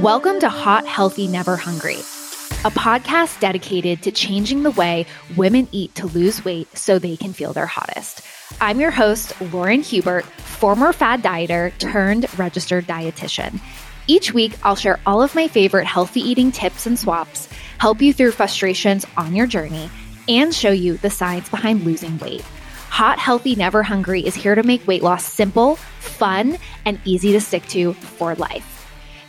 Welcome to Hot, Healthy, Never Hungry, a podcast dedicated to changing the way women eat to lose weight so they can feel their hottest. I'm your host, Lauren Hubert, former fad dieter turned registered dietitian. Each week, I'll share all of my favorite healthy eating tips and swaps, help you through frustrations on your journey, and show you the science behind losing weight. Hot, Healthy, Never Hungry is here to make weight loss simple, fun, and easy to stick to for life.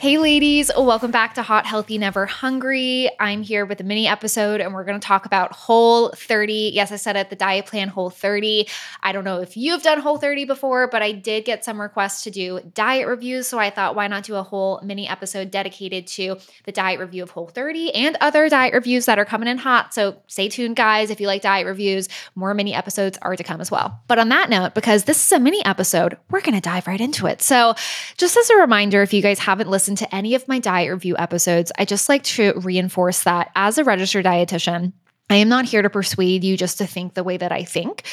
Hey, ladies, welcome back to Hot, Healthy, Never Hungry. I'm here with a mini episode, and we're going to talk about Whole 30. Yes, I said it, the diet plan Whole 30. I don't know if you've done Whole 30 before, but I did get some requests to do diet reviews. So I thought, why not do a whole mini episode dedicated to the diet review of Whole 30 and other diet reviews that are coming in hot. So stay tuned, guys. If you like diet reviews, more mini episodes are to come as well. But on that note, because this is a mini episode, we're going to dive right into it. So, just as a reminder, if you guys haven't listened, listen to any of my diet review episodes, I just like to reinforce that as a registered dietitian, I am not here to persuade you just to think the way that I think.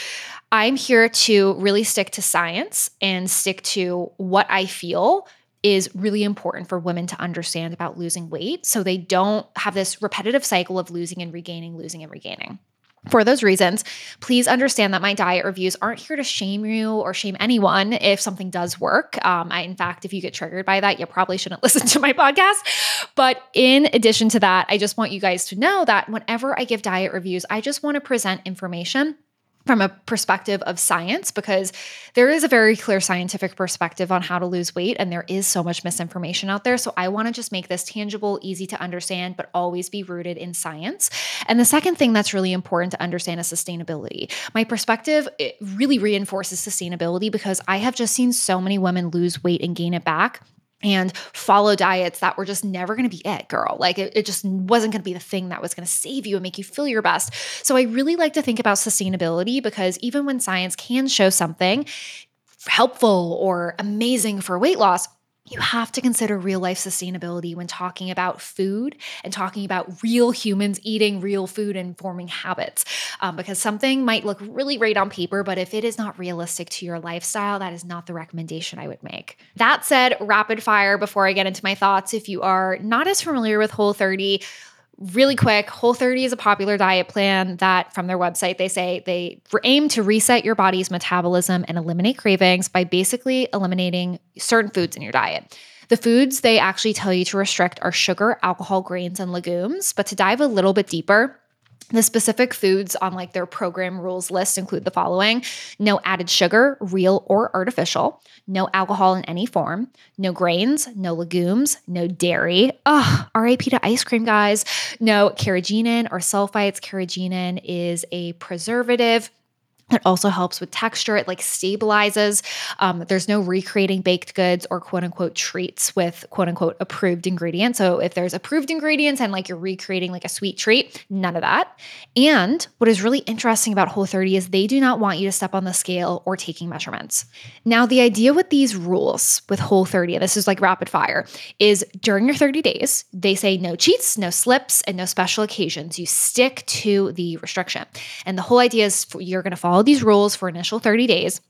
I'm here to really stick to science and stick to what I feel is really important for women to understand about losing weight so they don't have this repetitive cycle of losing and regaining, losing and regaining. For those reasons, please understand that my diet reviews aren't here to shame you or shame anyone if something does work. Um, I, in fact, if you get triggered by that, you probably shouldn't listen to my podcast. But in addition to that, I just want you guys to know that whenever I give diet reviews, I just want to present information from a perspective of science because there is a very clear scientific perspective on how to lose weight and there is so much misinformation out there. So i want to just make this tangible easy to understand but always be rooted in science. And the second thing that's really important to understand is sustainability. My perspective really reinforces sustainability because i have just seen so many women lose weight and gain it back and follow diets that were just never going to be it, girl. Like it, it just wasn't going to be the thing that was going to save you and make you feel your best. So I really like to think about sustainability because even when science can show something helpful or amazing for weight loss, you have to consider real life sustainability when talking about food and talking about real humans eating real food and forming habits. Um, because something might look really great on paper, but if it is not realistic to your lifestyle, that is not the recommendation I would make. That said, rapid fire before I get into my thoughts. If you are not as familiar with Whole 30, really quick whole 30 is a popular diet plan that from their website they say they aim to reset your body's metabolism and eliminate cravings by basically eliminating certain foods in your diet. The foods they actually tell you to restrict are sugar alcohol grains and legumes. But to dive a little bit deeper the specific foods on like their program rules list include the following no added sugar, real or artificial, no alcohol in any form, no grains, no legumes, no dairy. Ugh, RIP to ice cream, guys. No carrageenan or sulfites. Carrageenan is a preservative it also helps with texture. It like stabilizes. Um, there's no recreating baked goods or quote unquote treats with quote unquote approved ingredients. So if there's approved ingredients and like you're recreating like a sweet treat, none of that. And what is really interesting about Whole 30 is they do not want you to step on the scale or taking measurements. Now, the idea with these rules with Whole 30, and this is like rapid fire, is during your 30 days, they say no cheats, no slips, and no special occasions. You stick to the restriction. And the whole idea is you're going to follow follow these rules for initial 30 days.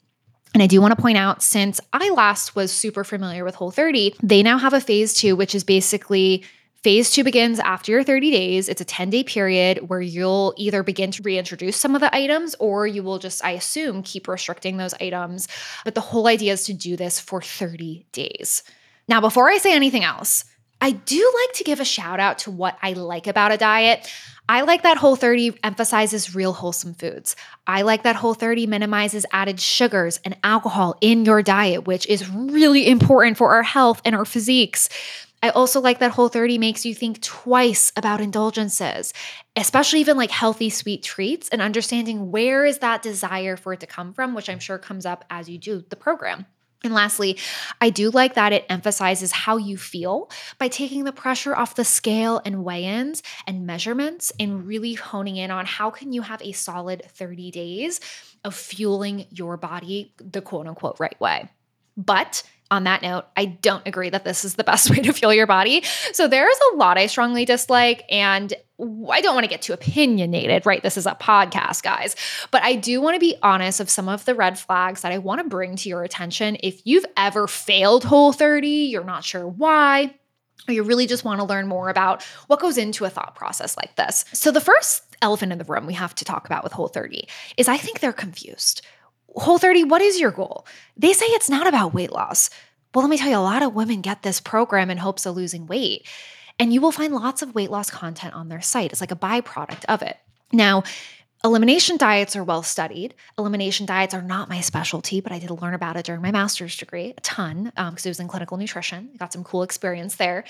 And I do want to point out, since I last was super familiar with Whole 30, they now have a phase two, which is basically Phase two begins after your 30 days. It's a 10 day period where you'll either begin to reintroduce some of the items or you will just, I assume, keep restricting those items. But the whole idea is to do this for 30 days. Now, before I say anything else, I do like to give a shout out to what I like about a diet. I like that Whole 30 emphasizes real wholesome foods. I like that Whole 30 minimizes added sugars and alcohol in your diet, which is really important for our health and our physiques. I also like that Whole 30 makes you think twice about indulgences, especially even like healthy sweet treats and understanding where is that desire for it to come from, which I'm sure comes up as you do the program. And lastly, I do like that it emphasizes how you feel by taking the pressure off the scale and weigh-ins and measurements and really honing in on how can you have a solid 30 days of fueling your body the quote unquote right way. But on that note, I don't agree that this is the best way to fuel your body. So there's a lot I strongly dislike. And I don't want to get too opinionated, right? This is a podcast, guys. But I do want to be honest of some of the red flags that I want to bring to your attention. If you've ever failed Whole 30, you're not sure why, or you really just want to learn more about what goes into a thought process like this. So, the first elephant in the room we have to talk about with Whole 30 is I think they're confused. Whole 30, what is your goal? They say it's not about weight loss. Well, let me tell you, a lot of women get this program in hopes of losing weight. And you will find lots of weight loss content on their site. It's like a byproduct of it. Now, elimination diets are well studied. Elimination diets are not my specialty, but I did learn about it during my master's degree a ton because um, it was in clinical nutrition. I got some cool experience there.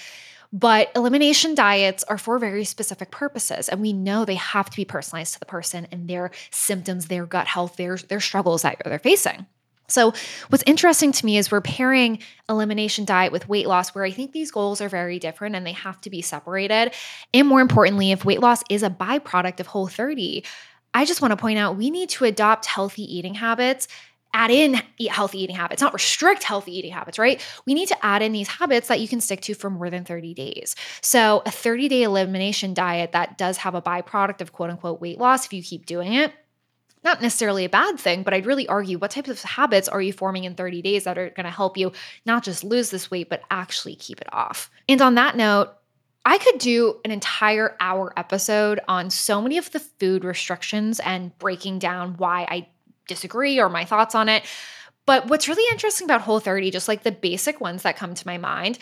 But elimination diets are for very specific purposes. And we know they have to be personalized to the person and their symptoms, their gut health, their, their struggles that they're facing. So, what's interesting to me is we're pairing elimination diet with weight loss, where I think these goals are very different and they have to be separated. And more importantly, if weight loss is a byproduct of Whole 30, I just want to point out we need to adopt healthy eating habits add in healthy eating habits, not restrict healthy eating habits, right? We need to add in these habits that you can stick to for more than 30 days. So, a 30 day elimination diet that does have a byproduct of quote unquote weight loss, if you keep doing it, not necessarily a bad thing, but I'd really argue what types of habits are you forming in 30 days that are going to help you not just lose this weight, but actually keep it off. And on that note, I could do an entire hour episode on so many of the food restrictions and breaking down why I disagree or my thoughts on it. But what's really interesting about Whole 30, just like the basic ones that come to my mind,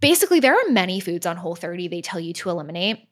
basically, there are many foods on Whole 30 they tell you to eliminate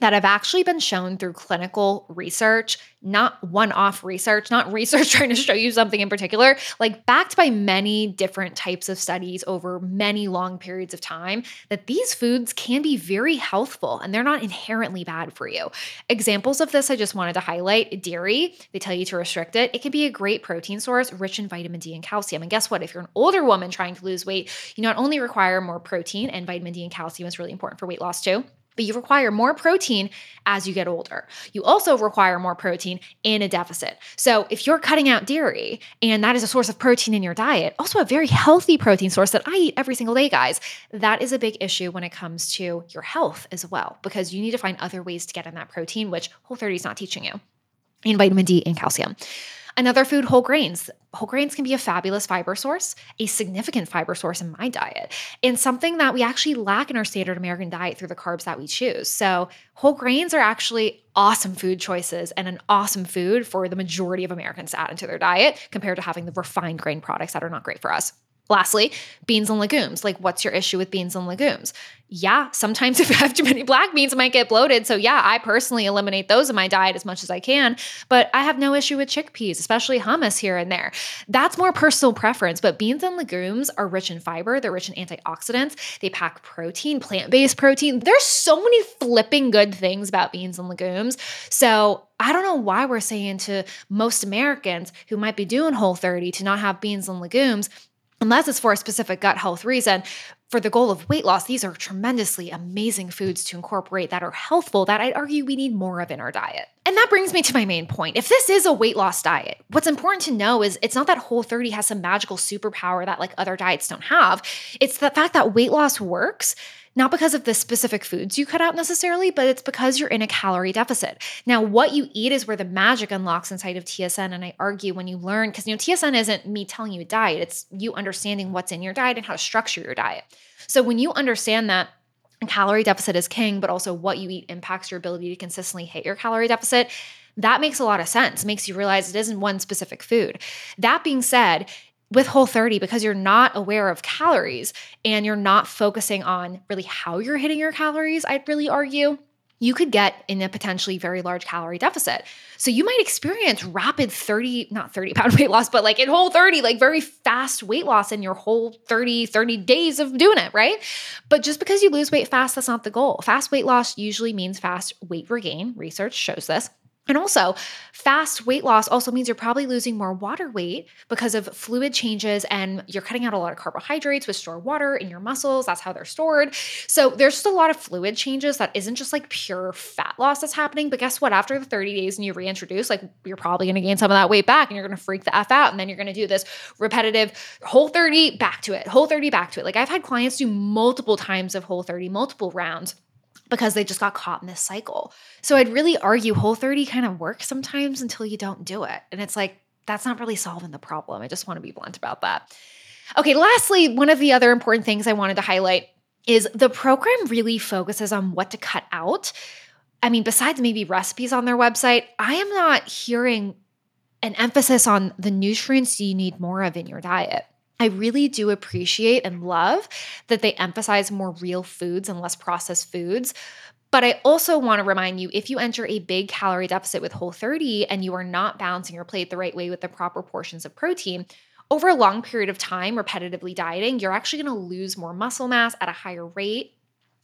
that have actually been shown through clinical research, not one off research, not research trying to show you something in particular, like backed by many different types of studies over many long periods of time, that these foods can be very healthful and they're not inherently bad for you. Examples of this I just wanted to highlight dairy, they tell you to restrict it. It can be a great protein source rich in vitamin D and calcium. And guess what? If you're an older woman trying to lose weight, you not only require more protein and vitamin D and calcium is really important for weight loss too but you require more protein as you get older. You also require more protein in a deficit. So, if you're cutting out dairy and that is a source of protein in your diet, also a very healthy protein source that I eat every single day, guys, that is a big issue when it comes to your health as well, because you need to find other ways to get in that protein, which Whole 30 is not teaching you, and vitamin D and calcium. Another food, whole grains. Whole grains can be a fabulous fiber source, a significant fiber source in my diet, and something that we actually lack in our standard American diet through the carbs that we choose. So, whole grains are actually awesome food choices and an awesome food for the majority of Americans to add into their diet compared to having the refined grain products that are not great for us. Lastly, beans and legumes. Like, what's your issue with beans and legumes? Yeah, sometimes if I have too many black beans, might get bloated. So, yeah, I personally eliminate those in my diet as much as I can. But I have no issue with chickpeas, especially hummus here and there. That's more personal preference. But beans and legumes are rich in fiber, they're rich in antioxidants, they pack protein, plant based protein. There's so many flipping good things about beans and legumes. So, I don't know why we're saying to most Americans who might be doing whole 30 to not have beans and legumes unless it's for a specific gut health reason. For the goal of weight loss, these are tremendously amazing foods to incorporate that are healthful that I'd argue we need more of in our diet. And that brings me to my main point. If this is a weight loss diet, what's important to know is it's not that Whole 30 has some magical superpower that like other diets don't have. It's the fact that weight loss works not because of the specific foods you cut out necessarily, but it's because you're in a calorie deficit. Now, what you eat is where the magic unlocks inside of TSN. And I argue when you learn, because you know, TSN isn't me telling you a diet, it's you understanding what's in your diet and how to structure your diet. So when you understand that calorie deficit is king, but also what you eat impacts your ability to consistently hit your calorie deficit. That makes a lot of sense. It makes you realize it isn't one specific food. That being said, with Whole 30 because you're not aware of calories and you're not focusing on really how you're hitting your calories, I'd really argue. You could get in a potentially very large calorie deficit. So you might experience rapid 30, not 30 pound weight loss, but like in whole 30, like very fast weight loss in your whole 30, 30 days of doing it, right? But just because you lose weight fast, that's not the goal. Fast weight loss usually means fast weight regain. Research shows this. And also, fast weight loss also means you're probably losing more water weight because of fluid changes and you're cutting out a lot of carbohydrates which store water in your muscles. That's how they're stored. So there's just a lot of fluid changes that isn't just like pure fat loss that's happening. But guess what? After the 30 days and you reintroduce, like you're probably gonna gain some of that weight back and you're gonna freak the F out. And then you're gonna do this repetitive whole 30 back to it, whole 30 back to it. Like I've had clients do multiple times of whole 30, multiple rounds because they just got caught in this cycle. So I'd really argue whole 30 kind of works sometimes until you don't do it. And it's like, that's not really solving the problem. I just want to be blunt about that. Okay, lastly, one of the other important things I wanted to highlight is the program really focuses on what to cut out. I mean, besides maybe recipes on their website, I am not hearing an emphasis on the nutrients you need more of in your diet. I really do appreciate and love that they emphasize more real foods and less processed foods. But I also want to remind you if you enter a big calorie deficit with Whole 30 and you are not balancing your plate the right way with the proper portions of protein, over a long period of time, repetitively dieting, you're actually going to lose more muscle mass at a higher rate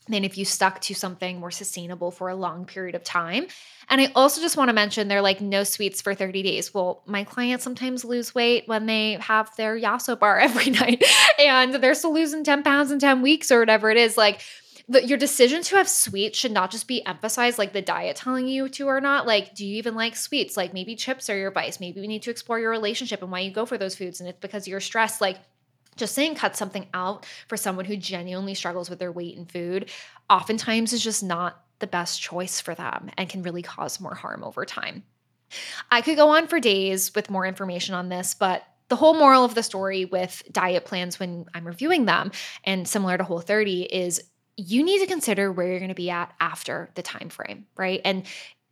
than if you stuck to something more sustainable for a long period of time. And I also just want to mention they're like no sweets for 30 days. Well, my clients sometimes lose weight when they have their Yasso bar every night and they're still losing 10 pounds in 10 weeks or whatever it is. Like the, your decision to have sweets should not just be emphasized like the diet telling you to or not. Like, do you even like sweets? Like maybe chips are your vice. Maybe we need to explore your relationship and why you go for those foods. And it's because you're stressed. Like just saying cut something out for someone who genuinely struggles with their weight and food oftentimes is just not the best choice for them and can really cause more harm over time. I could go on for days with more information on this, but the whole moral of the story with diet plans when I'm reviewing them and similar to Whole 30 is you need to consider where you're going to be at after the time frame, right? And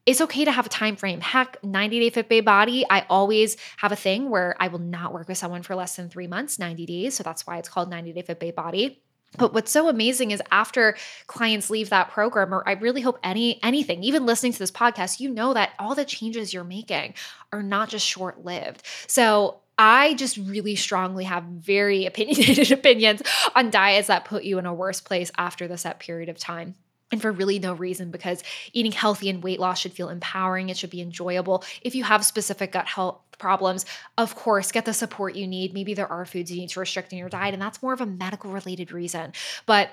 it's okay to have a time frame. Heck, 90 day Fit Babe Body, I always have a thing where I will not work with someone for less than three months, 90 days. So that's why it's called 90 day Fit Babe Body. But what's so amazing is after clients leave that program, or I really hope any anything, even listening to this podcast, you know that all the changes you're making are not just short lived. So I just really strongly have very opinionated opinions on diets that put you in a worse place after the set period of time and for really no reason because eating healthy and weight loss should feel empowering it should be enjoyable if you have specific gut health problems of course get the support you need maybe there are foods you need to restrict in your diet and that's more of a medical related reason but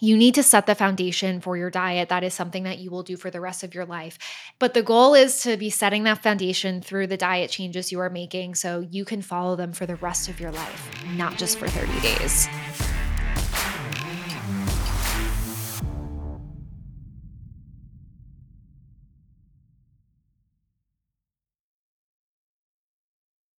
you need to set the foundation for your diet. That is something that you will do for the rest of your life. But the goal is to be setting that foundation through the diet changes you are making so you can follow them for the rest of your life, not just for 30 days.